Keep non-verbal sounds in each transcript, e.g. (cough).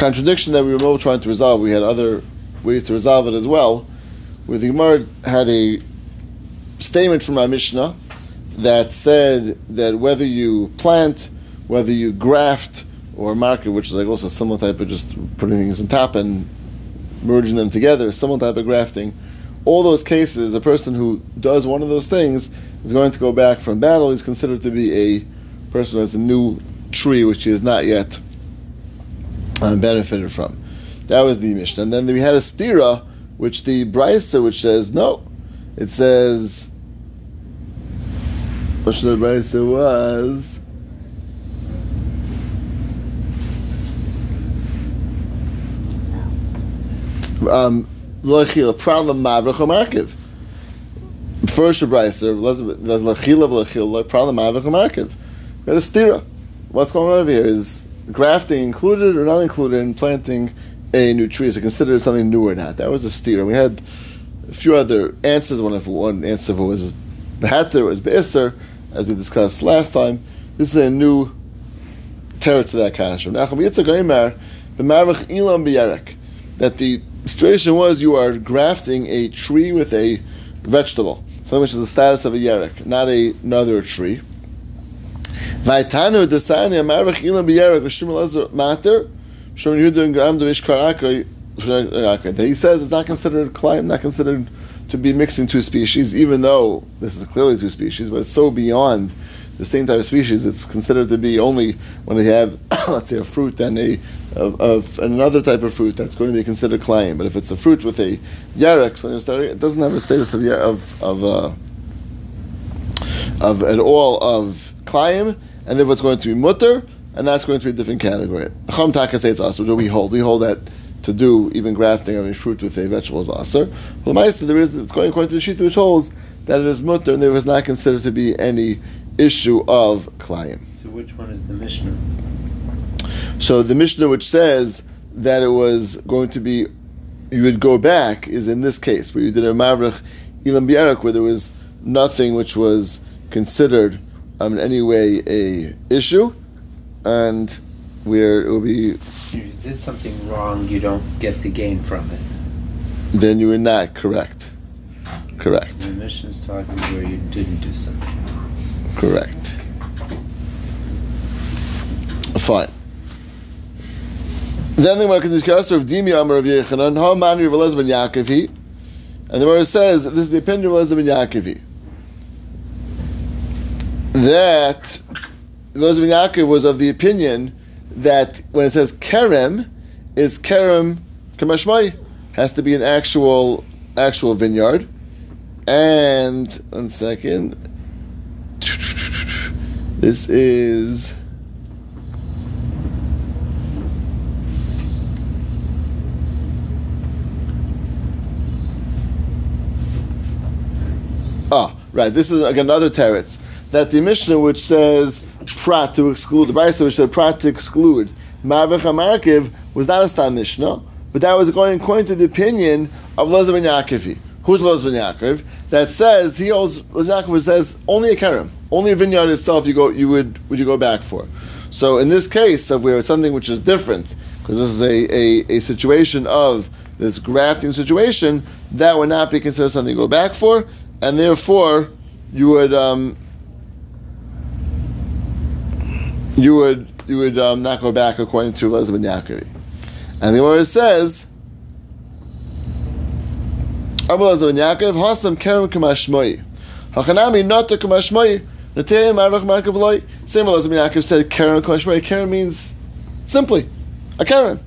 contradiction that we were both trying to resolve. We had other ways to resolve it as well. Where the Gemara had a statement from our Mishnah that said that whether you plant, whether you graft or market, which is like also similar type of just putting things on top and merging them together, similar type of grafting. All those cases, a person who does one of those things is going to go back from battle. He's considered to be a person who has a new tree which he has not yet um, benefited from. That was the Mishnah. And then we had a stira, which the Brisa, which says, no, it says, what should the Brisa was, um, problem mavrach markiv. First Brisa, there's lechila v'lechila problem mavrach markiv. Got a stira. What's going on over here is grafting included or not included in planting a new tree? Is it considered something new or not? That was a steer. We had a few other answers. One of one answer was behater, was beiser, as we discussed last time. This is a new terror to that kasha. That the situation was you are grafting a tree with a vegetable, something which is the status of a yerek, not a, another tree. Vaitanu desani amarvach ilam b'yerek v'shum elazar mater shom yudin gam devish karakay that he says it's not considered klayim, not considered to be mixing two species, even though this is clearly two species, but it's so beyond the same type of species. It's considered to be only when they have, (coughs) let's say, a fruit and a of, of another type of fruit that's going to be considered klayim. But if it's a fruit with a yarek, it doesn't have a status of of of, uh, of at all of klayim and therefore it's going to be mutter, and that's going to be a different category. Chum taka say it's also. Do we hold? We hold that to do even grafting of a fruit with a vegetable is aser. Well, the there is it's going according to the sheet which holds that it is mutter, and there was not considered to be any issue of klayim. So which one is the Mishnah? So the Mishnah which says that it was going to be, you would go back, is in this case where you did a mavrich ilam where there was nothing which was considered um, in any way a issue, and where it will be. If you did something wrong, you don't get to gain from it. Then you are not correct. Correct. The Mishnah is talking where you didn't do something. Correct. Fine. Then the Gemara can discuss of Dimi Amar of Yechanan, how many of Elizabeth Yaakovi, and the Gemara says this is the opinion of Elizabeth Yaakovi that Elazar Yaakov was of the opinion that when it says kerem, is kerem kamashmai has to be an actual actual vineyard. And one second, this is. Ah, right. This is again another teretz that the Mishnah which says prat to exclude the Brisa which said prat to exclude Marvech Amarkiv was not a stam Mishnah, but that was going according to the opinion of Loza ben Yaakovi. Who's Loza ben Yaakov? That says he holds Loza Yaakov says only a kerem, only a vineyard itself you go you would would you go back for. So in this case of where it's something which is different, because this is a, a, a situation of this grafting situation, that would not be considered something to go back for, and therefore you would um, you would you would um, not go back according to Elizabeth Yaakov. And the word says, Abu Elizabeth Yaakov, Hasam Kerem Kamashmoi. Hachanami Nata Kamashmoi. Natayim Arach Markav Loi. Same Elizabeth Yaakov said Kerem Kamashmoi. Kerem means simply a Karen.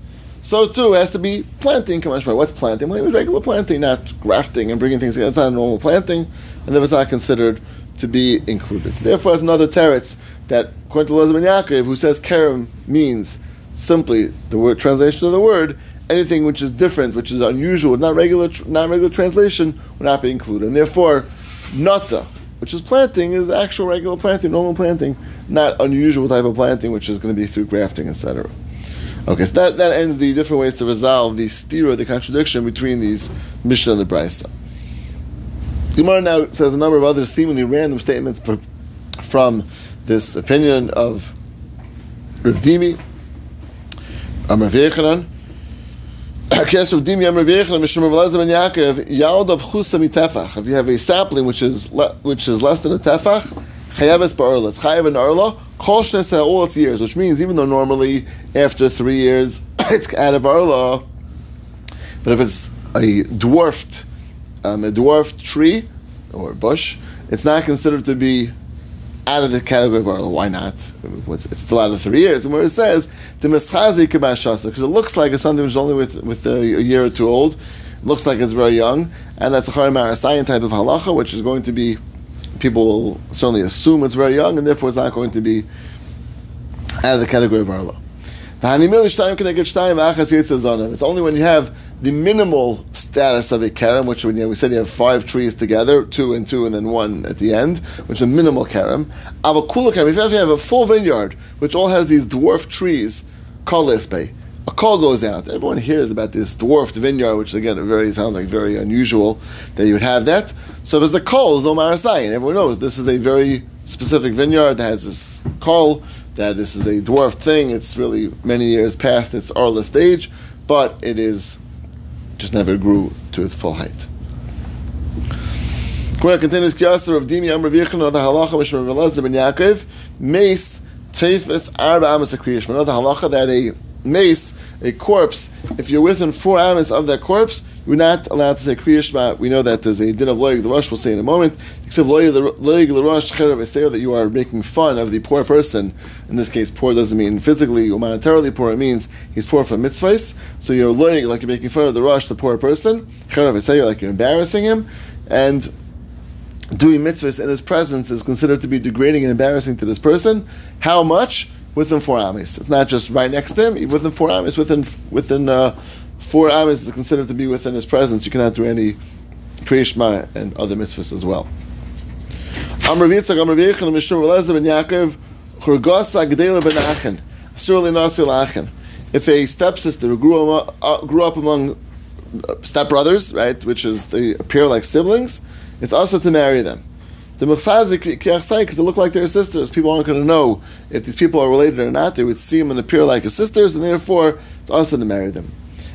So too it has to be planting kamashmai. What's planting? Well, it was regular planting, not grafting and bringing things together. It's not normal planting, and that was not considered to be included. So therefore, it's another teretz that, according to Elazar Yaakov, who says kerem means simply the word translation of the word, anything which is different, which is unusual, not regular, not regular translation, will not be included. And therefore, nata, which is planting, is actual regular planting, normal planting, not unusual type of planting, which is going to be through grafting, etc. Okay, so that, that ends the different ways to resolve the stira, the contradiction between these Mishnah and the Brisa. Gemara now says a number of other seemingly random statements from this opinion of Rav Dimi. Amar Vechanan. Kes (coughs) of Dimi Amar Vechanan, Mishmar Velazar ben Yaakov, Yald of Chusa mitefach. If you have a sapling which is le- which is less than a tefach, Chayav ba'arla. It's Chayav an arla, Kol Shnes all its years, which means even though normally after three years (coughs) it's out of arla, but if it's a dwarfed, um, a dwarf tree or bush, it's not considered to be out of the category of arla. Why not? It's still out of three years. And where it says the meschazi kabashasa, because it looks like it's something which is only with with a, year or two old. It looks like it's very young, and that's a charim arasayan type of halacha, which is going to be people will certainly assume it's very young, and therefore it's not going to be out of the category of arla. It's only when you have the minimal status of a karam, which when you we said you have five trees together, two and two, and then one at the end, which is a minimal. Avakula. If you have a full vineyard, which all has these dwarf trees, call lispe. A call goes out. Everyone hears about this dwarfed vineyard, which again very sounds like very unusual that you would have that. So if there's a call, and everyone knows this is a very specific vineyard that has this call that this is a dwarfed thing. It's really many years past its Arla stage, but it is just never grew to its full height. Gemara continues, Kiyasar of Dimi Amr Vichon, the halacha Yaakov, mace. Another halacha that a mace, a corpse, if you're within four amas of that corpse, you're not allowed to say kriyishma. We know that there's a din of loyig, the Rosh will say in a moment, except Loy the loyig l'rosh cherev that you are making fun of the poor person. In this case, poor doesn't mean physically or monetarily poor, it means he's poor from mitzvahs. So you're loyig, like you're making fun of the Rosh, the poor person, cherev esayo, like you're embarrassing him, and doing mitzvahs in his presence is considered to be degrading and embarrassing to this person. How much? Within four amis. It's not just right next to him. Within four amis, within within uh, four amis is considered to be within his presence. You cannot do any priyishma and other mitzvahs as well. If a stepsister grew, up, uh, grew up among stepbrothers, right, which is they appear like siblings, it's also to marry them. The mechzazik to look like their sisters. People aren't going to know if these people are related or not. They would see them and appear like his sisters, and therefore it's also to marry them.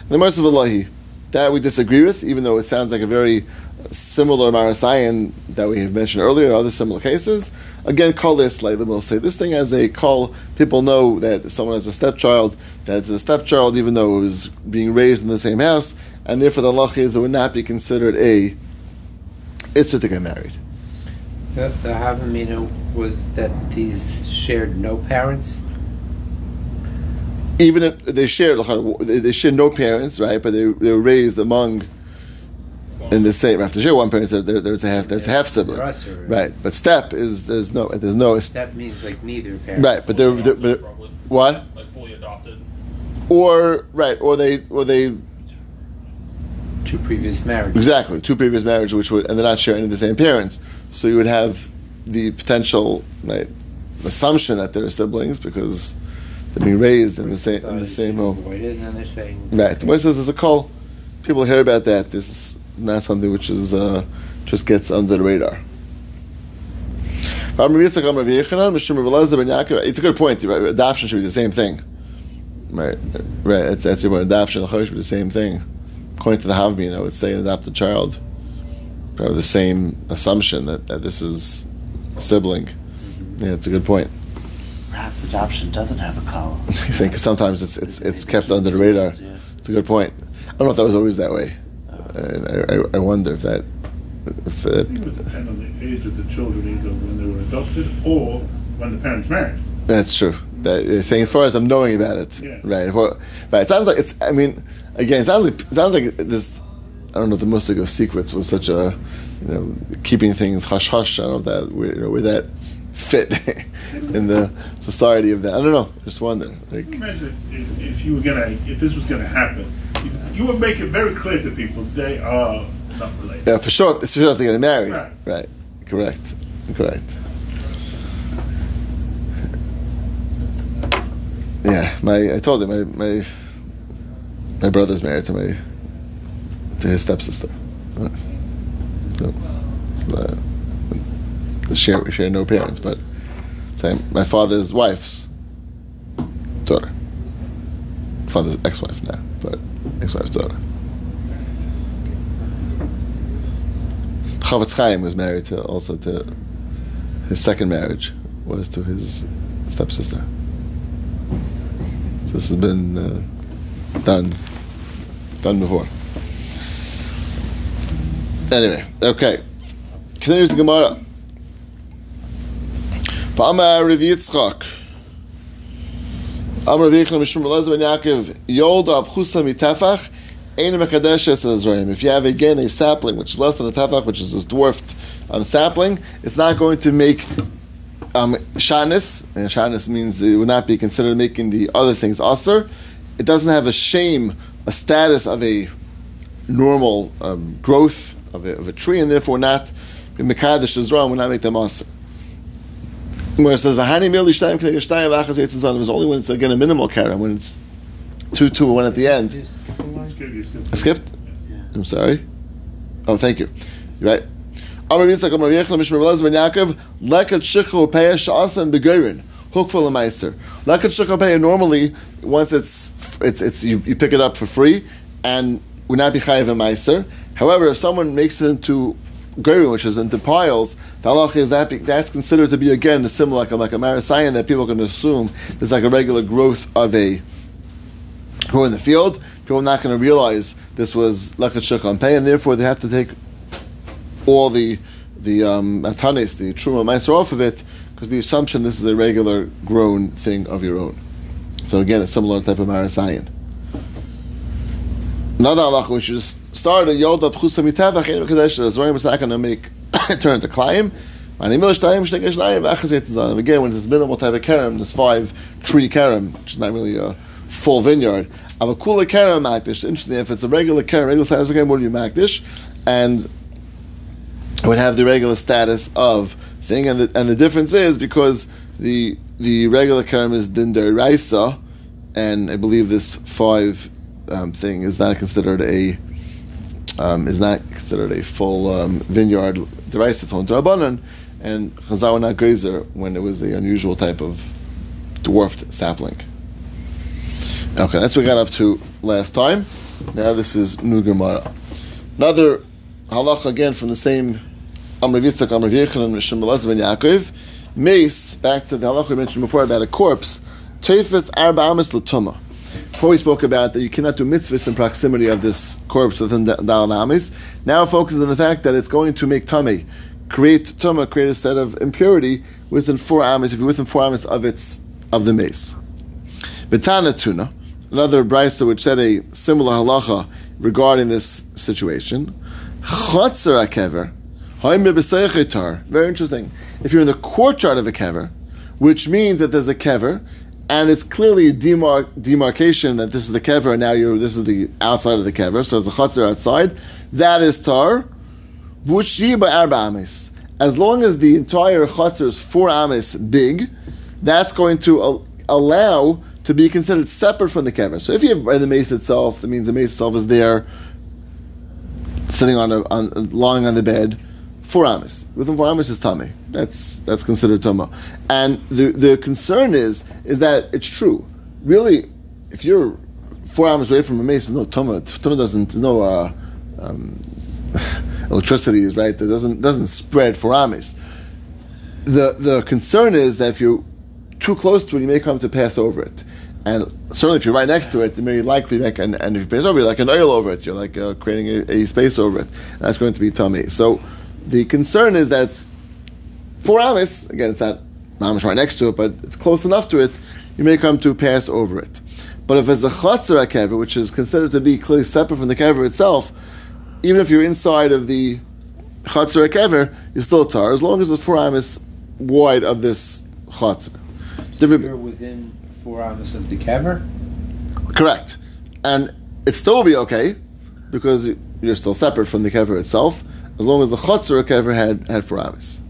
The mercy of Allah, that we disagree with, even though it sounds like a very similar marasayan that we have mentioned earlier, other similar cases. Again, call this like we'll say this thing as a call. People know that if someone has a stepchild, that it's a stepchild, even though it was being raised in the same house, and therefore the Allah is it would not be considered a it's to get married. The, the Havamina was that these shared no parents. Even if they shared, they shared no parents, right? But they, they were raised among in the same. After share one parent, there, there's a half there's a half sibling, right? But step is there's no there's no step means like neither parent, right? But they're, they're but, what like fully adopted, or right or they or they two previous marriages. Exactly, two previous marriages, which would, and they're not sharing the same parents. So you would have the potential right, assumption that they're siblings because they're being raised in the same in the same home. Right. The says there's a call. People hear about that. This is not something which is uh, just gets under the radar. It's a good point. Right? Adoption should be the same thing. Right. Right. That's, that's your adoption. should be the same thing according to the Havmin, I would say an adopted child, probably the same assumption that, that this is a sibling. Mm-hmm. Yeah, it's a good point. Perhaps adoption doesn't have a call. (laughs) you think sometimes it's it's it's kept under the radar. Yeah. It's a good point. I don't know if that was always that way. Uh, I, I, I, wonder if that. If it, it would depend on the age of the children, either when they were adopted or when the parents married. That's true. That you're saying as far as I'm knowing about it, yeah. right? right. It sounds like it's. I mean, again, it sounds like it sounds like this. I don't know if the Musig of secrets was such a, you know, keeping things hush hush. I don't know that you know where that fit (laughs) in the society of that. I don't know. Just wonder. Like, imagine if, if, you were gonna, if this was gonna happen, you, would make it very clear to people they are not related. Yeah, for sure. For sure, they're getting married. Right. Right. Correct. Correct. Yeah, my I told him my my my brother's married to my to his stepsister. So, so the share share no parents, but same my father's wife's daughter. father's ex-wife now, but ex-wife's daughter. Chafetz Chaim was married to also to his second marriage was to his stepsister. So this has been uh, done done before. Anyway, okay. Continues the Gemara. V'amar Rav Yitzchak. Amar Rav Yitzchak Mishum Elazar ben Yaakov Yolda Abchusa Mitefach Ein Mekadesh Es Azraim. If you have again a sapling which is less than a tefach, which is a dwarfed um, sapling, it's not going to make um, shanis, and shanis means it would not be considered making the other things aser. It doesn't have a shame, a status of a normal um, growth of a, of a tree, and therefore not mekadesh Azraim would not make them aser. Where it says v'hani mil ishtayim k'nei ishtayim v'achas yitzazan, it's only when it's again a minimal karen, when it's two two one at the end. Just skip the line. Skip, you skip. I skipped? I'm sorry. Oh, thank you. You're right. Amar Yitzchak Amar Yechon Mishmar Velez Ben Yaakov Lekat Shichu Peah Sha'asan Begorin Hook full. Lekat Shichu Peah normally once it's it's it's you, you pick it up for free and would not be chayiv a meister. However, if someone makes it into gorin, which is into piles, the is that that's considered to be again the similar like a, like a marasayan that people can assume there's like a regular growth of a who in the field, people are not going to realize this was lekat shecham pay, and therefore they have to take all the the um, atanis, the truma meiser off of it, because the assumption this is a regular grown thing of your own. So again, a similar type of marasayan. Another halacha which is started yod at chusa mitavach in kadesh the zorim is not going (coughs) to make turn into klayim. Again, when it's minimal type of kerem, there's five tree kerem, which is not really a full vineyard. Of a cooler kerem makdish. Interesting, if it's a regular kerem, regular status kerem, what do you makdish? And it would have the regular status of thing, and the, and the difference is because the the regular kerem is dinder raisa, and I believe this five um, thing is not considered a um, is not considered a full um, vineyard deraisa it's on drabanan, and chazal were when it was the unusual type of dwarfed sapling. Okay, that's what we got up to last time. Now this is New Gemara. Another halacha again from the same Amr Yitzchak, Amr Yechon, and. Mace, back to the halacha we mentioned before about a corpse. Teifas arba amis latuma. Before we spoke about that you cannot do mitzvahs in proximity of this corpse within the Dal Amis. Now it focuses on the fact that it's going to make tummy, create tuma, create a state of impurity within four amis, if you're within four amis of its of the mace. Betana tuna, another brisa which said a similar halacha regarding this situation. Chotzer akever, very interesting. If you're in the courtyard of a kever, which means that there's a kever, and it's clearly a demar- demarcation that this is the kever, and now you're this is the outside of the kever, so there's a chutzner outside. That is tar. Arba amis. As long as the entire chutzner is four amis big, that's going to al- allow to be considered separate from the kever. So if you have the mace itself, that means the mace itself is there, sitting on a on, lying on the bed four amis. Within four amis is tame. That's that's considered tama. And the the concern is is that it's true. Really, if you're four amis away from a mace, no tama. Tama doesn't. No uh, um, (laughs) electricity is right. It doesn't doesn't spread four amis. The the concern is that if you're too close to it, you may come to pass over it. And certainly, if you're right next to it, it may likely make and, and if you pass over, you're like an oil over it. You're like uh, creating a, a space over it. That's going to be tummy. So the concern is that four amis, again, it's not mamish right next to it, but it's close enough to it, you may come to pass over it. But if it's a chatzar kever, which is considered to be clearly separate from the kever itself, even if you're inside of the chatzar kever, you're still tar, as long as it's four amis wide of this chatzar. Different- You're within four hours of the kever. Correct. And it still will be okay, because you're still separate from the kever itself, as long as the chatzar kever had, had four amis.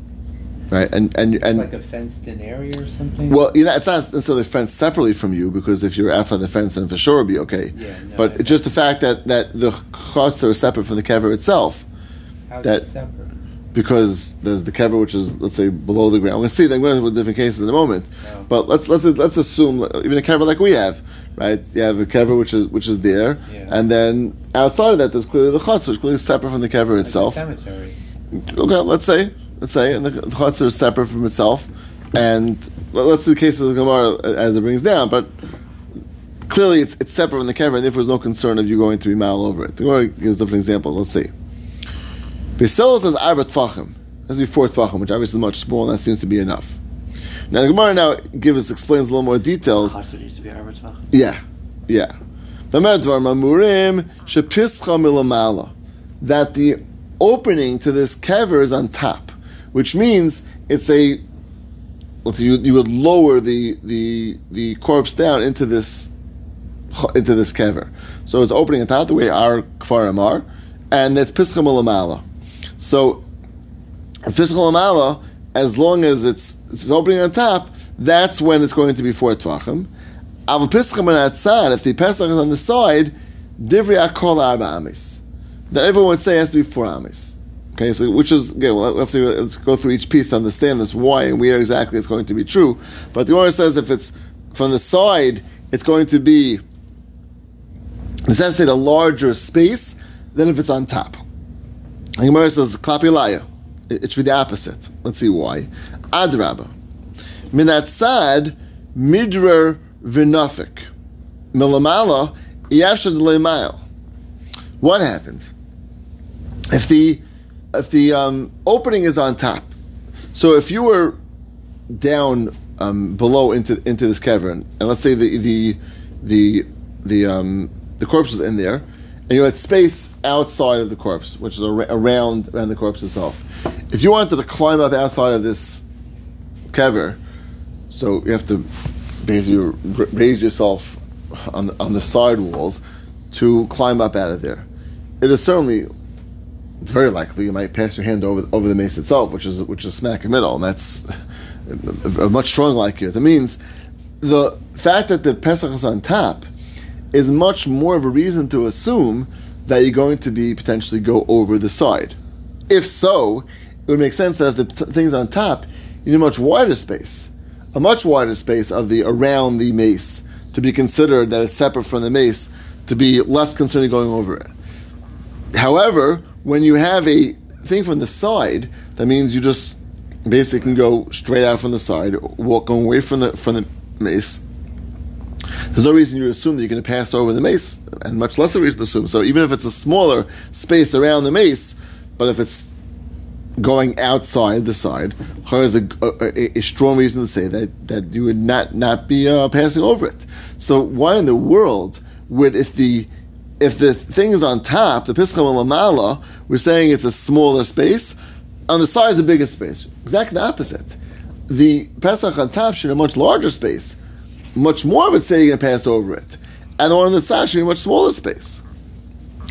Right? And, and, It's and like a fenced-in area or something. Well, you know, it's not necessarily fenced separately from you because if you're outside the fence, then for sure it'll be okay. Yeah, no, but just the fact that, that the chutzner is separate from the kever itself, How's that- it separate? Because there's the kever which is let's say below the ground. We're going to see that. I'm going to with different cases in a moment. Yeah. But let's let's let's assume even a kever like we have, right? You have a kever which is which is there, Yeah. and then outside of that there's clearly the chutz, which is clearly separate from the kever Like itself. cemetery. Okay, let's say, let's say, and the, the chutzner is separate from itself, and let- let's see the case of the Gemara as it brings down, but clearly it's, it's separate from the kever, and therefore there's no concern of you going to be mile over it. The Gemara gives different examples. Let's see. Beisel says arba tvachim. That's before tvachim, which obviously is much smaller, and that seems to be enough. Now the Gemara now gives explains a little more details. Chaser needs to be arbor tvachim. Yeah, yeah. B'medvar mamurim shepischa milamala. That the opening to this kever is on top, which means it's a. You, you would lower the the the corpse down into this into this kever. So it's opening on top the way our kfarim are, and it's pischa milamala. So pischa milamala, as long as it's, it's opening on top, that's when it's going to be four tvachim. Av on outside, if the Pesach is on the side, Divrei Akol Arba Amis. That everyone would say has to be four Amis. Okay, so which is okay. Well, let's, see, let's go through each piece to understand this why and where exactly it's going to be true. But the Gemara says if it's from the side, it's going to be necessitate a larger space than if it's on top. And Gemara says Klapilaya. It, it should be the opposite. Let's see why. Adraba. Minatzad midrer v'nafik. Milamala yashad le'mail. What happens if the if the um, opening is on top? So if you were down um, below into into this cavern, and let's say the the the the um, the corpse was in there, and you had space outside of the corpse, which is ar- around around the corpse itself. If you wanted to climb up outside of this cavern, so you have to basically raise yourself on the, on the side walls to climb up out of there. It is certainly very likely you might pass your hand over over the mace itself, which is which is smack in the middle, and that's a, much stronger likelihood. That means the fact that the Pesach is on top is much more of a reason to assume that you're going to be potentially go over the side. If so, it would make sense that if the t- thing's on top, you need a much wider space, a much wider space of the around the mace to be considered that it's separate from the mace to be less concerned going over it. However, when you have a thing from the side, that means you just basically can go straight out from the side, walk away from the from the mace. There's no reason you assume that you're going to pass over the mace, and much less a reason to assume. So even if it's a smaller space around the mace, but if it's going outside the side, there's a, a, a strong reason to say that, that you would not not be uh, passing over it. So why in the world would if the if the thing is on top, the Pischam Lamala, we're saying it's a smaller space, on the side is a bigger space. Exactly the opposite. The Pesach on top should a much larger space. Much more of it say you're pass over it. And the one on the side should be much smaller space.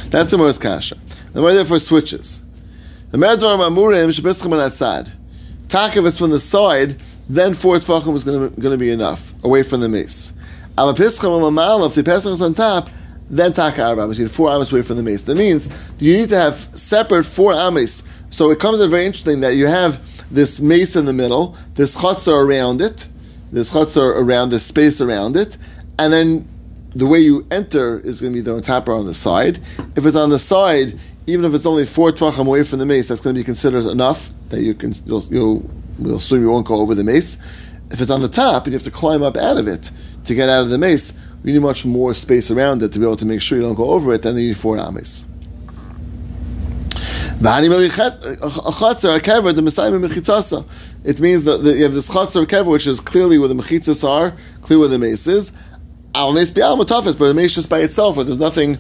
That's the Morris Kasha. The way therefore switches. The Shabischam on that side. Tak if it's from the side, then four Tvachim is going to be enough, away from the mace. Al Pischam Mamal, if the Pesach is on top, then taka. You need four amis away from the mace. That means you need to have separate four amis. So it comes out very interesting that you have this mace in the middle, this chutzah around it, this chutzah around this space around it, and then the way you enter is going to be the top on the side. If it's on the side, even if it's only four tracham away from the mace, that's going to be considered enough that you can you'll, you'll we'll assume you won't go over the mace. If it's on the top and you have to climb up out of it to get out of the mace, you need much more space around it to be able to make sure you don't go over it, then you need four amis. It means that you have this chatzar kever, which is clearly where the mechitzas are, clear where the mace is. Al mace be al but the mace just by itself, where there's nothing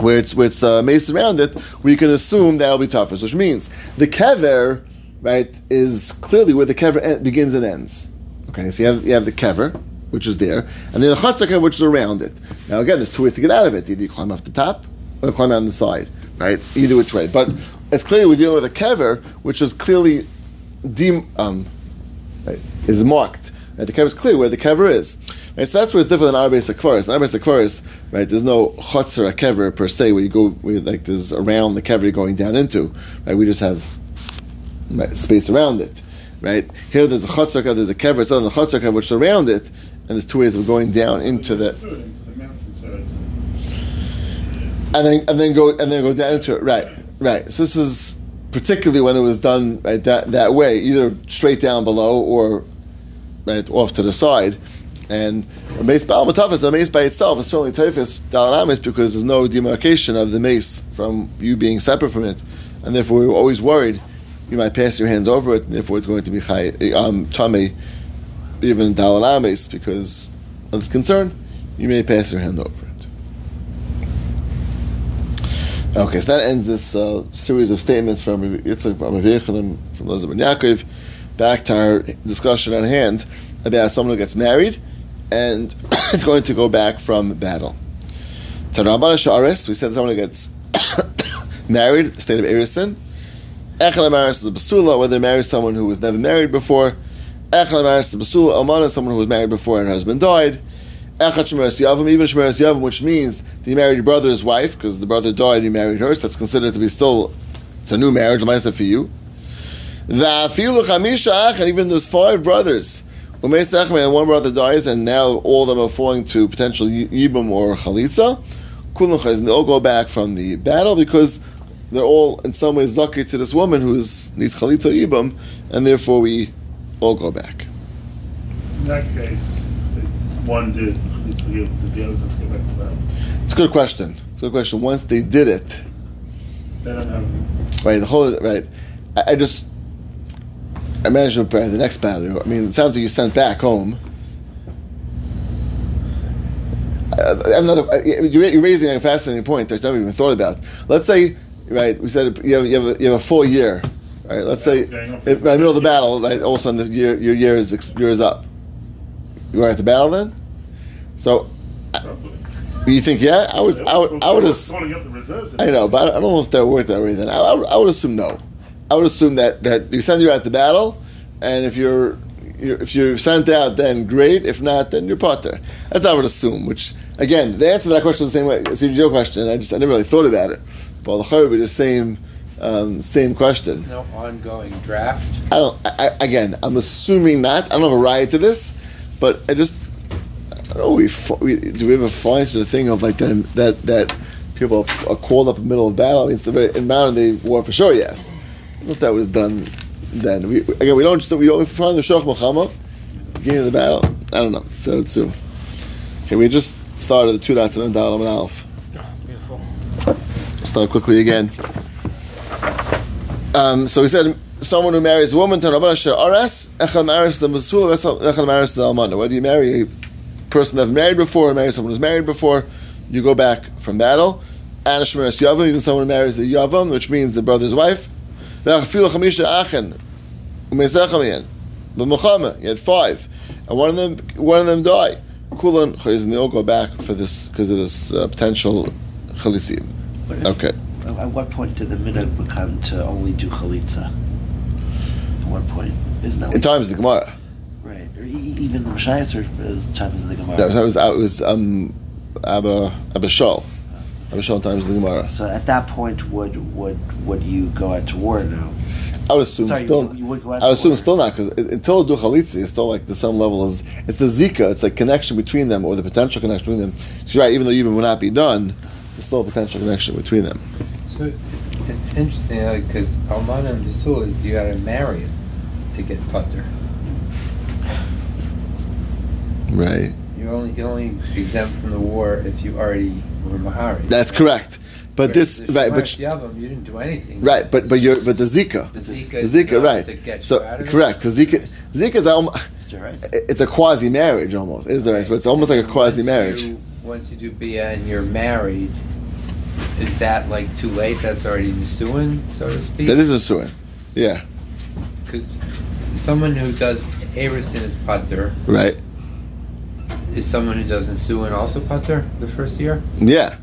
where it's where it's uh, mace around it, we can assume that it'll be toughest, which means the kever, right, is clearly where the kever en- begins and ends. Okay, so you have you have the kever, which is there, and then the chatzar kever, which is around it. Now again, there's two ways to get out of it: either you climb off the top or climb on the side, right? Either which way, but it's clearly we're dealing with a kever, which is clearly de- um, right, is marked. Right? The kever is clear where the kever is. Right? So that's where it's different than Arbes Akvaris. In Akvaris, right, there's no chotzer kever per se where you go, where like there's around the kever you're going down into. Right? We just have right, space around it. Right here, there's a chutzar, there's a kever, it's on the chutzar which surround it, and there's two ways of going down into the and then and then go and then go down into it. Right, right. So this is particularly when it was done right that that way, either straight down below or right off to the side. And a mace matafis, a mace by itself is certainly tofis dalanamis because there's no demarcation of the mace from you being separate from it, and therefore we were always worried you might pass your hands over it, and therefore it's going to be chai, um, tummy, even dalanamis because of this concern, you may pass your hand over it. Okay, so that ends this uh, series of statements from Yitzchak Yechanan from Lozer Ben Yaakov. Back to our discussion at hand about someone who gets married and (coughs) is going to go back from battle. Tarabana Sha'aris, we said someone who gets (coughs) married, state of Erison. Echel Amaris is a basula, whether married someone who was never married before. Echel Amaris is a basula, Almana, someone who was married before and her husband died. Echad Shemeres Yavam, even Shemeres Yavam, which means that you married your brother's wife, because the brother died and you married her, so that's considered to be still, it's a new marriage, Lamaisa for you. Va'afilu Chamisha Ach, and even those five brothers. And one brother dies, and now all of them are falling to potential Yibam or Chalitza. And they all go back from the battle, because they're all in some ways zaki to this woman who is needs Chalitza Yibam, and therefore we all go back. In that case, one did, the the others have to go back to that. It's a good question. It's a good question. Once they did it, They don't have. right? The whole right. I, I just imagine uh, the next battle. I mean, it sounds like you sent back home. Uh, another, uh, you're you're raising a fascinating point that I've never even thought about. Let's say, right? We said you have you have a, you have a full year, right? Let's say Okay, in the middle of the battle, right? All of a sudden, the year, your year is ex- year is up. You are at the battle then. So, Probably. you think, yeah? I would, I would, I would. ass- Calling up. I know, but I don't know if they're worth that or anything. I, I, would, I would assume no. I would assume that, that you send you out to battle, and if you're, you're if you're sent out, then great. If not, then you're potter. That's what I would assume. Which again, the answer to that question is the same way. It's your question. I just I never really thought about it. But the would be the same um, same question. No ongoing draft. I don't. I, I- again, I'm assuming not. I don't have a right to this, but I just. I don't know. We, we do we ever find such a thing of like that that that people are called up in the middle of battle? I mean, it's the very, in modern day war for sure. Yes, I don't know if that was done then. We, again, we don't just we don't find the Shach Muhammad beginning of the battle. I don't know. So it's so. Okay, we just started the two dots of Dalam and Aleph. Beautiful. Start quickly again. Um, so he said, someone who marries a woman to Rabban Asher Aras, Echel Maris the Masul, Echel Maris the Almana. Whether you marry a person that's married before or marry someone who's married before, you go back from battle. And a Shemaris Yavam, even someone who marries a Yavam, which means the brother's wife. Ve'achafilu Chamisha Achen, Umezechamian, B'Muchama, you had five. And one of them, one of them die. Kulan and they all go back for this, because of this uh, potential Chalisim. Okay. At what point did the minhag become to only do chalitza? At what point? Isn't that In times of the Gemara. right? Or even the Mashayas or is times of the Gemara? No, that was that was um, Abba Abba Shol. Abba Shol times of the Gemara. So at that point, would would would you go out to war now? I would assume Sorry, still. you- you would go out I would assume war. still not because until do chalitzi, it's still like to some level is it's the zika. It's like connection between them or the potential connection between them. So you're right. Even though even would not be done, there's still a potential connection between them. So it's, it's interesting because Almana and Basul is you got to marry him to get putter. Right. You're only you're only exempt from the war if you already were Mahari. That's correct. But this right, but Yavam, you didn't do anything. right, but but you're but the zika, The Zika, the Zika, right? So you out of correct, because Zika Zika is almost. It's a quasi marriage almost. Is the right, but it's almost like a quasi marriage. Once you do Bia and you're married, is that like too late? That's already Nisuin, so to speak? That is a suin. Yeah. Because someone who does Arison is putter. Right. Is someone who does Nisuin also putter the first year? Yeah.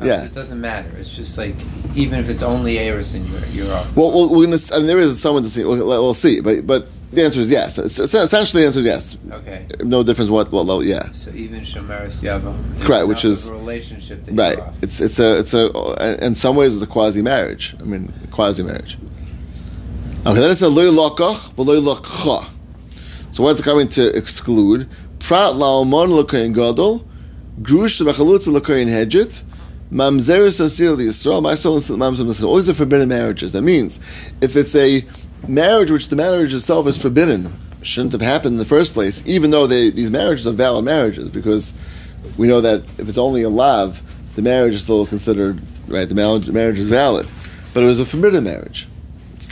Uh, Yeah. It doesn't matter. It's just like, even if it's only Arison, you're, you're off. Well, well, we're gonna. I mean, there is someone to see. We'll, we'll see, but but the answer is yes. It's, it's essentially, the answer is yes. Okay. No difference what what level. Yeah. So even Shomeris Yavam. Correct, which is- a relationship that Right. you're off. It's it's a it's a in some ways it's a quasi marriage. I mean, quasi marriage. Okay, then it says loy lakach, v'loy lakcha. So what's it coming to exclude? Prat la'almon l'koyin gadol, grush v'chalutza l'koyin hedget, mamzerus and the Yisrael, ma'asol and mamzer and All these are forbidden marriages. That means, if it's a marriage which the marriage itself is forbidden, shouldn't have happened in the first place, even though they, these marriages are valid marriages, because we know that if it's only a lav, the marriage is still considered, right, the marriage, marriage is valid. But it was a forbidden marriage.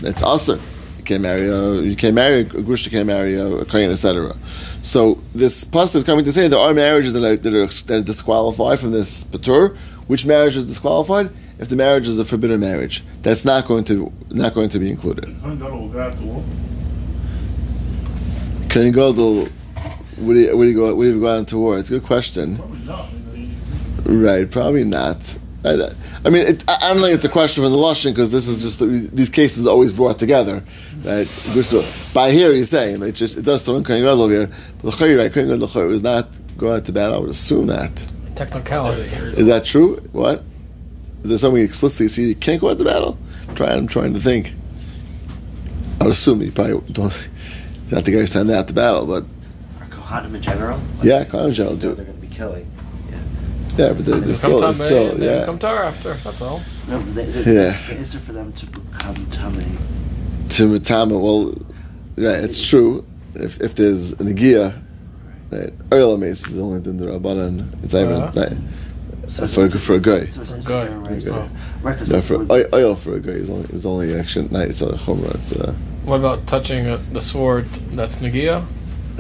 It's, also you can't marry a you can't marry a grush, you can't marry a, a kohen, etc. So this pasuk is coming to say there are marriages that are, that are, that are disqualified from this patur. Which marriage is disqualified? If the marriage is a forbidden marriage, that's not going to not going to be included. Can will go to. What do you, what do you go? What do you go out to war? It's a good question. Right, probably not. I, I mean, it, I I don't think it's a question from the Lashon because this is just these cases are always brought together, right? By here he's saying it just it does throw in Kohen Gadol here, but the Chayir, right? Kohen Gadol Chayir was not going out to battle. I would assume that. Technicality here. Is that true? What? Is there something explicitly see you can't go out to battle? I'm trying, I'm trying to think. I would assume he probably don't. Not the guy who's sending out the battle, but Or Kohanim in general? Yeah, Kohanim in general do. They're going to be killing. Yeah, but they're, they're still, come they're still, and then yeah. come Tar after. That's all. No, the, the, Yeah. It's is for them to become tummy. to Matama, well, right, it's true. If if there's an Agia, right, Oil Mace is only in the Rabbanan. It's not even, Uh-huh. right, So For- it's- for a guy. So it's, it's a guy, right? For a So, guy. no, for with- oil, oil for a guy is only is only actually not it's not a chumrah. It's a What about touching uh, the sword that's Nagia?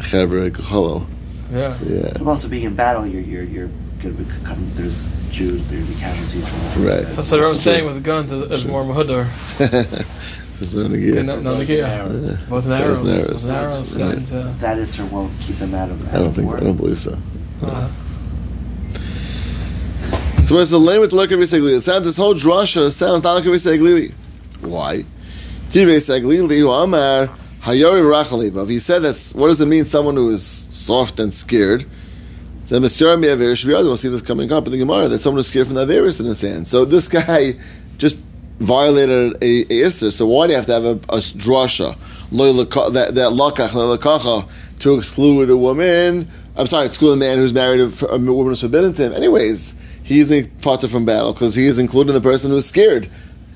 chever kachalel. Yeah. So, yeah, But also being in battle, you're you're you're going to become. There's Jews. There're going to be casualties. From Right. So that's what I was saying with guns is, is more mahudar. (laughs) this is an Agia. No, no Nagia. Arrows. Bows and Bows arrows. and arrows. Bows and arrows. Right. Guns. Yeah. That is or won't keep them out of. I don't think war. I don't believe so. Uh, So what's the lane with look at It sounds this whole drasha sounds not like Visaglili. Why? Tirei Saglili who Amar Hayori Rachalivav. He said that's what does it mean? Someone who is soft and scared. So Mr. Be We'll see this coming up in the Gemara that someone is scared from the Averis in the sand. So this guy just violated a, a Isser. So why do you have to have a, a drasha that that lakach to exclude a woman? I'm sorry, exclude a man who's married a, a woman who's forbidden to him. Anyways, he's a potter from battle because he is including the person who's scared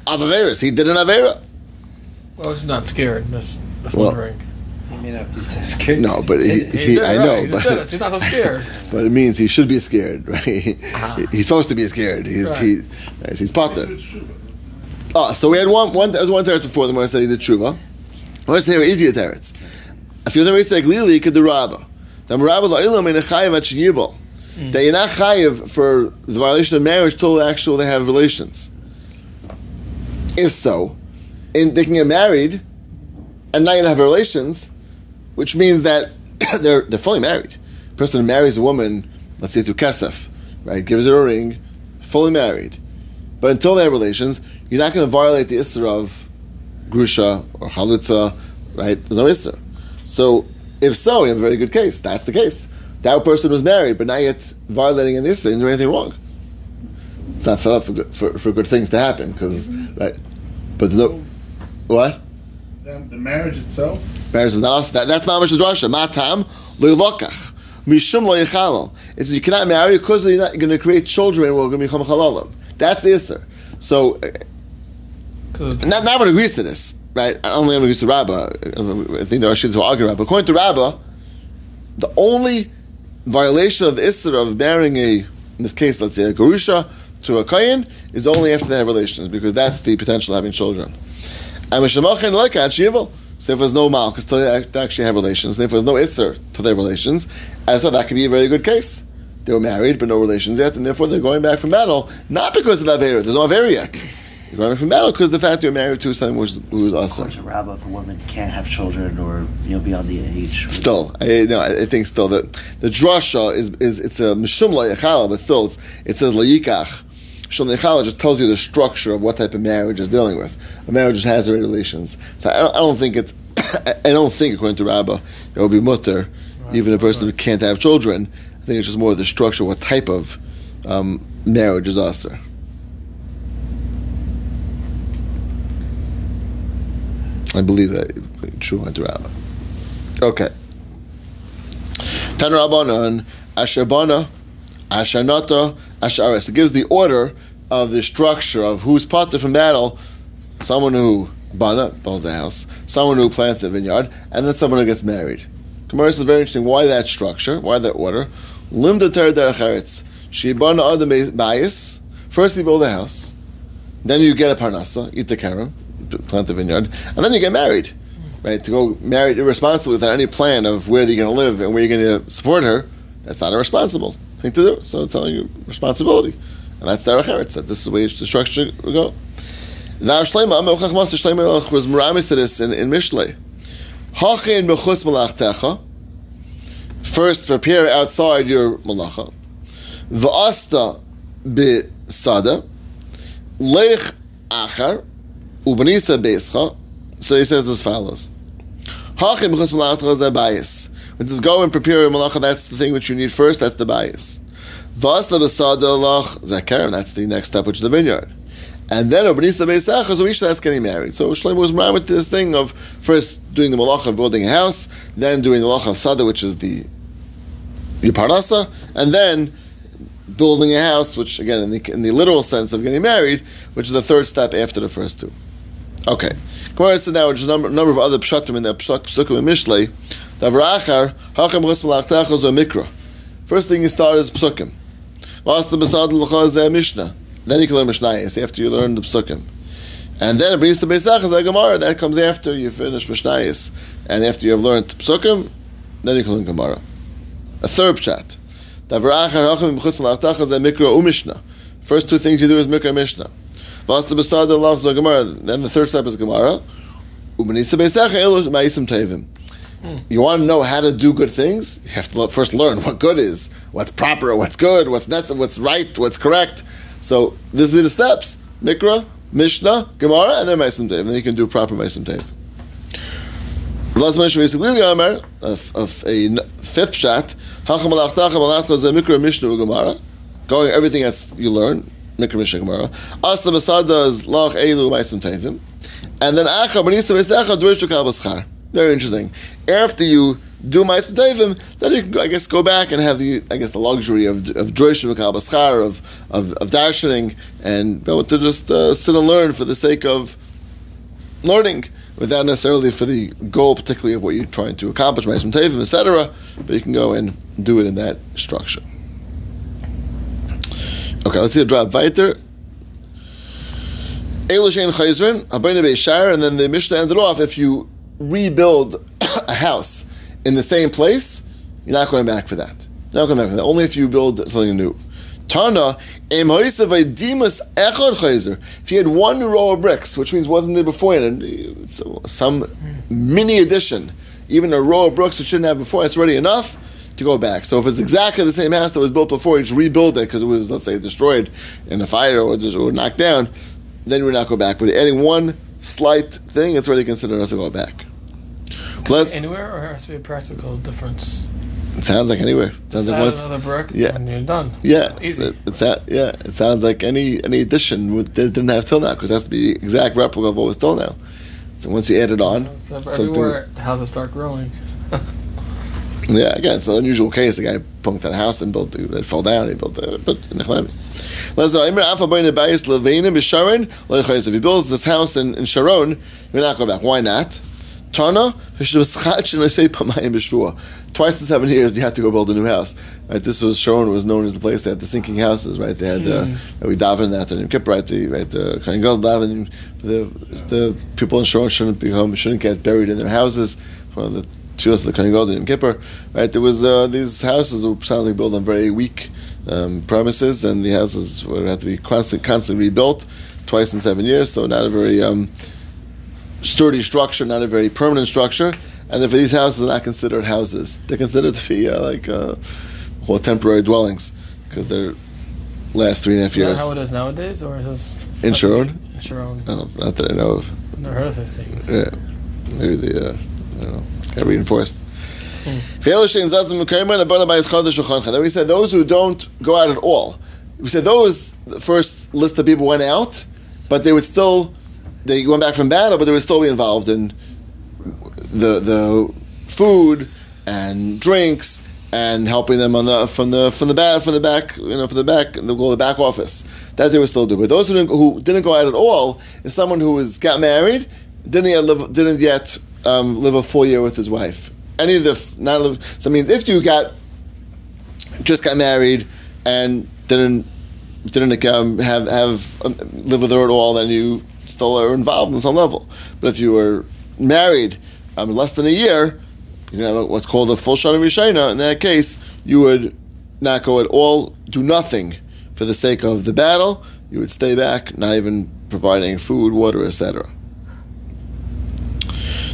of Averis. He did an Avera. well, he's not scared. Just, just Well, wondering. I mean, if he's so scared. No, but he, He he, did, I right, know, he but did it. He's not so scared. (laughs) but it means he should be scared, (laughs) right? Uh-huh. He's supposed to be scared. He's Right. he, yes, he's potter. it's true. Oh, so we had one, one, there was one teretz before the Gemara said he did tshuva. Let's say easier teretz. If you're going to say glili, could the rabba. The rabba la'ilam in a chayiv at sheyibal. That you're not chayiv for the violation of marriage till actually they have relations. If so, in, they can get married and not even have relations, which means that (coughs) they're, they're fully married. A person who marries a woman, let's say through kesef, right, gives her a ring, fully married. But until they have relations, you're not going to violate the Isser of Grusha or Chalutza, right? There's no Isser. So, if so, you have a very good case. That's the case. That person was married, but not yet violating an Isser, didn't do anything wrong. It's not set up for good, for, for good things to happen, because, mm-hmm. right? But no, what? The, the marriage itself, Marriage is not also, that, that's Mamash Drasha. Matam, lo'ilokach. Mishum lo yichalal. It's you cannot marry because you're not going to create children who are going to become halalim. That's the Isser. So, uh, 'Cause not, not everyone agrees to this, right? I don't think everyone agrees to Rabbah. I think there are shits who argue Rabbah. According to Rabbah, the only violation of the Isser of marrying a, in this case, let's say a Garusha to a Kayan, is only after they have relations, because that's the potential of having children. And Mishamachin like Shivil. So if there's no Malchus act- actually have relations, and if there's no Isser to their relations, and so that could be a very good case. They were married, but no relations yet, and therefore they're going back from battle, not because of the Avera. There's no Avera yet. They're going back from battle because of the fact they were married to someone who was, who was According Asr. to Rabbah, if a woman can't have children or you know beyond the age, Still, I, no, I think still that the drasha is, is it's a mishum layachala, but still it's, it says layikach. Mishum layachala just tells you the structure of what type of marriage is dealing with. A marriage just has already relations. So I don't, I don't think it's, (coughs) I don't think according to Rabbah it would be mutter, even a person who can't have children. I think it's just more the structure, what type of um, marriage is asr. I believe that true went around. Okay. Tan Rabbanon, Asher Bana, Nata, It gives the order of the structure of who's parted from battle. Someone who Bana, builds a house, someone who plants a vineyard, and then someone who gets married. Gemara is very interesting. Why that structure? Why that order? Limda ter derecheretz. Shibana adam bayis. First you build a house, then you get a parnasa, eat the karam, plant the vineyard, and then you get married. Right? To go married irresponsibly without any plan of where you're going to live and where you're going to support her, that's not a responsible thing to do. So it's telling you responsibility. And that's derecheretz, that this is the way the structure will go. Now Master was meramis to this in, in b'chutz malachtecha. First, prepare outside your malacha. V'asta b'sada. Lech achar. Ubenisa beischa. So he says as follows. Bias. It says go and prepare your malacha, that's the thing which you need first, that's the bias. V'asta b'sada lach zakar, that's the next step, which is the vineyard. And then Obenisa Beisach is Oisha that's getting married. So Shlomo was married with this thing of first doing the malacha of building a house, then doing the malacha of Sada, which is the Yiparnasa, and then building a house, which again, in the, in the literal sense of getting married, which is the third step after the first two. Okay. Gemara said now, there's a number, number of other pshatim in the pshak, psukim and mishlei. Davrachar, mikra. First thing you start is psukim. Last the besad l'cha zeh mishnah. Then you can learn Mishnayos after you learn the Psukim. And then Brisa Beisach is a Gemara. That comes after you finish Mishnayos. And after you have learned Psukim, then you can learn Gemara. A third pshat. First two things you do is Mikra Mishnah. Vasta Besad Allah Gemara. Then the third step is Gemara. Ubenisa Beisach Elosh Ma'isim Tevim. You want to know how to do good things? You have to first learn what good is, what's proper, what's good, what's necessary, what's right, what's correct. So this are the steps: Mikra, Mishnah, Gemara, and then Meisim Tev. Then you can do proper Meisim Tev. Last mention basically Amar of, of a fifth shot. Hacham alachtacha malachta ze Mikra, Mishnah, Gemara. Going everything as you learn. Mikra, Mishnah, Gemara. Asta Masada is Lach Elu Meisim Tevim. And then Acha Benisa Besecha Durish Tukal Baschar. Very interesting. After you do Ma'asim Tevim, then you can, I guess, go back and have the, I guess, the luxury of of Drosh Baschar, of of of darshaning, and be able to just uh, sit and learn for the sake of learning, without necessarily for the goal, particularly of what you're trying to accomplish, Ma'asim Tevim, etc. But you can go and do it in that structure. Okay, let's see a drop weiter. Elishain Chayzrin, Habayna Beishar, and then the Mishnah ended off if you rebuild (coughs) a house in the same place, you're not going back for that. You're not going back for that. Only if you build something new. Tana, if you had one row of bricks, which means wasn't there before, and so some mini addition, even a row of bricks which shouldn't have before, it's already enough to go back. So if it's exactly the same house that was built before, you just rebuild it because it was, let's say, destroyed in a fire or, just, or knocked down, then you would not go back. But adding one slight thing, it's already considered enough to go back. Let's, Anywhere, or has to be a practical difference? it sounds like anywhere. It sounds like Add once. another brick, yeah. and you're done. Yeah, it's, it, it's that. Yeah, it sounds like any any addition would, that didn't have till now because it has to be the exact replica of what was till now. So once you add it on, So everywhere houses start growing. (laughs) yeah, again, it's an unusual case. The guy punked that house and built it, it fell down. He built it, but in the Let's go. Imre Alpha Boyne Bayis Levanim Bisharon. If he builds this house in, in Sharon, you're not going back. Why not? Tana, twice in seven years you had to go build a new house. Right, this was Sharon was known as the place that had the sinking houses. Right, they had uh, we daven that and Kippur. Right, the right the daven. The the people in Sharon shouldn't become shouldn't get buried in their houses. One of the tefillos of the Kohen Gadol in Kippur. Right, there was uh, these houses were sadly built on very weak um, premises, and the houses would have to be constantly constantly rebuilt twice in seven years. So not a very um, sturdy structure, not a very permanent structure, and therefore these houses are not considered houses. They're considered to be uh, like uh, well, temporary dwellings because they're last three and a half Is that years. how it is nowadays, or is this In Sharon? In Sharon. I don't, not that I know of. I've never heard of these things. Yeah, maybe the uh, I don't know, got reinforced. Hmm. Then we said those who don't go out at all. We said those the first list of people went out, but they would still they went back from battle, but they were still involved in the the food and drinks and helping them on the from the from the back from the back you know from the back the the back office that they were still do. But those who didn't, who didn't go out at all is someone who was got married didn't yet live didn't yet um, live a full year with his wife. Any of the not live. So I mean, if you got just got married and didn't didn't um, have have um, live with her at all, then you still are involved in some level. But if you were married um, less than a year, you know what's called a full shana rishena. In that case, you would not go at all, do nothing for the sake of the battle. You would stay back, not even providing food, water, etc.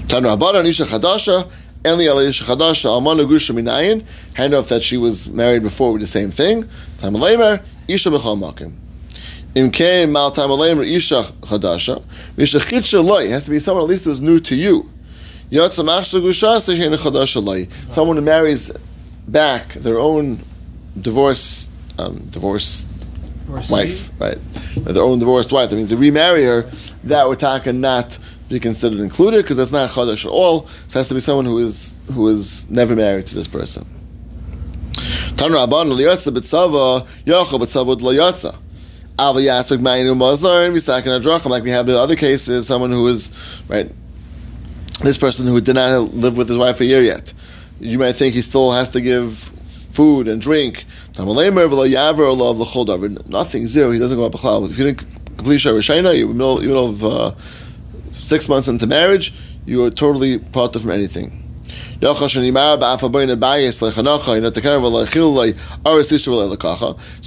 Tanra Rabbanan Isha Chadasha, Enli Ala Isha Chadasha, Almanu Gusha Minayin, hand off that she was married before with the same thing. Lamer, Isha Bechal Makim. Im Kei Mal Time Lamer, Isha Chadasha, Isha Chitsha Loi, has to be someone at least who's new to you. Yotza Machsha Gusha, Seshena Chadasha Loi. Someone who marries back their own divorce, um, divorce Or wife, right? Their own divorced wife. That means to remarry her, that would taka not be considered included because that's not chadash at all. So it has to be someone who is who is never married to this person. Tan Rabban liyatza b'tzava yochel liyatza. Like we have in other cases. Someone who is right. This person who did not live with his wife for a year yet. You might think he still has to give food and drink. Nothing, zero. He doesn't go up a cloud. If you didn't complete Shara Shaina, you're middle, you're middle of uh, six months into marriage, you are totally parted from anything. So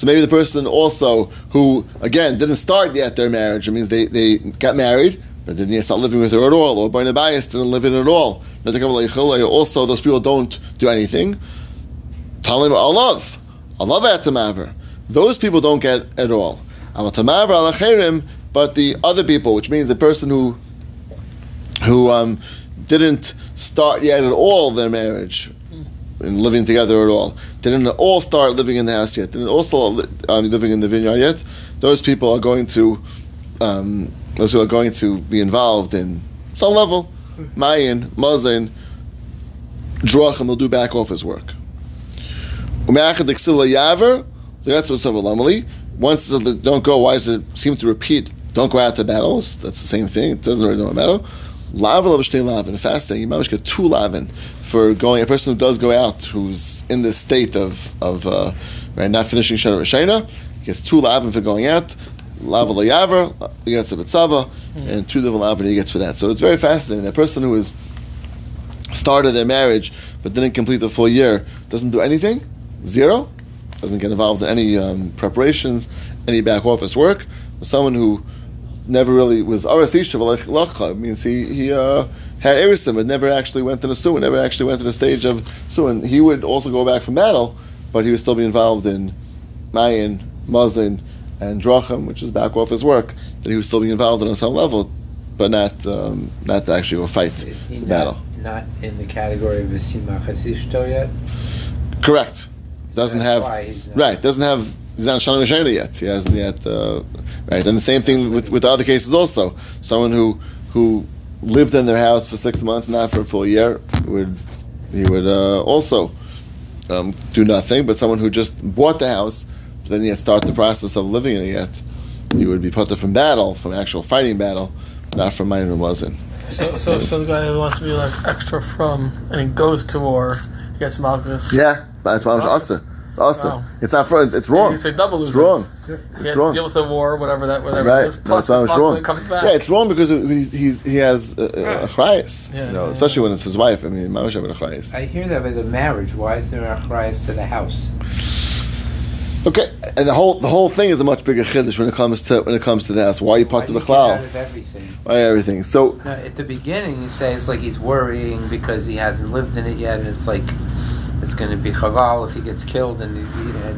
maybe the person also who again didn't start yet their marriage. It means they, they got married, but didn't start living with her at all, or Bain Bias didn't live in at all. Also, those people don't do anything. Talim alav, alav atamaver. Those people don't get at all. But the other people, which means the person who who um, didn't start yet at all their marriage and living together at all, didn't all start living in the house yet, didn't all start um, living in the vineyard yet. Those people are going to um, those who are going to be involved in some level, mayin, mazin, drachim. They'll do back office work. Um, that's what's over Once don't go, why does it seem to repeat? Don't go out to battles. That's the same thing. It doesn't really know matter. Lavin lavin. Fasting, you might get two lavin for going. A person who does go out, who's in this state of of uh, right, not finishing shana rishena, gets two lavin for going out. Lava layaver, he gets a betzava, and two different lavin he gets for that. So it's very fascinating. That person who has started their marriage but didn't complete the full year doesn't do anything zero, doesn't get involved in any um, preparations, any back office work. Someone who never really was Arasisha means he he uh, had Erisim, but never actually went to the Suin, never actually went to the stage of Suin. He would also go back from battle, but he would still be involved in Mayan, Mazin, and Drachim, which is back office work, that he would still be involved in on some level, but not um, not actually go fight Is he the not, battle. not in the category of a Simachasishto yet? Correct. Doesn't That's have why he's not- right. Doesn't have. He's not Shana Rishayna yet. He hasn't yet. Uh, right. And the same thing with with other cases also. Someone who who lived in their house for six months, not for a full year, would he would uh, also um, do nothing. But someone who just bought the house, but then yet start the process of living in it yet, he would be put from battle, from actual fighting battle, not from minor wasn't. So, so, so the guy who wants to be like extra from, and he goes to war, he gets Malchus. Yeah, that's awesome. It's awesome. Wow. It's not. fr- It's, it's wrong. You say double It's losers. wrong. He It's wrong. deal with the war, whatever that, whatever. Right. It is, plus That's why it's wrong. Malchus comes back. Yeah, it's wrong because he's, he's he has a, a, a chrayas, Yeah, you know, yeah, especially when it's his wife. I mean, Mamash having a chrayas. I hear that with a marriage. Why is there a chrys to the house? Okay, and the whole the whole thing is a much bigger chiddush when it comes to when it comes to the house. Why are you Why part do of you get out the of everything? Why everything? So No, at the beginning, you say it's like he's worrying because he hasn't lived in it yet, and it's like it's going to be chaval if he gets killed, and he, know,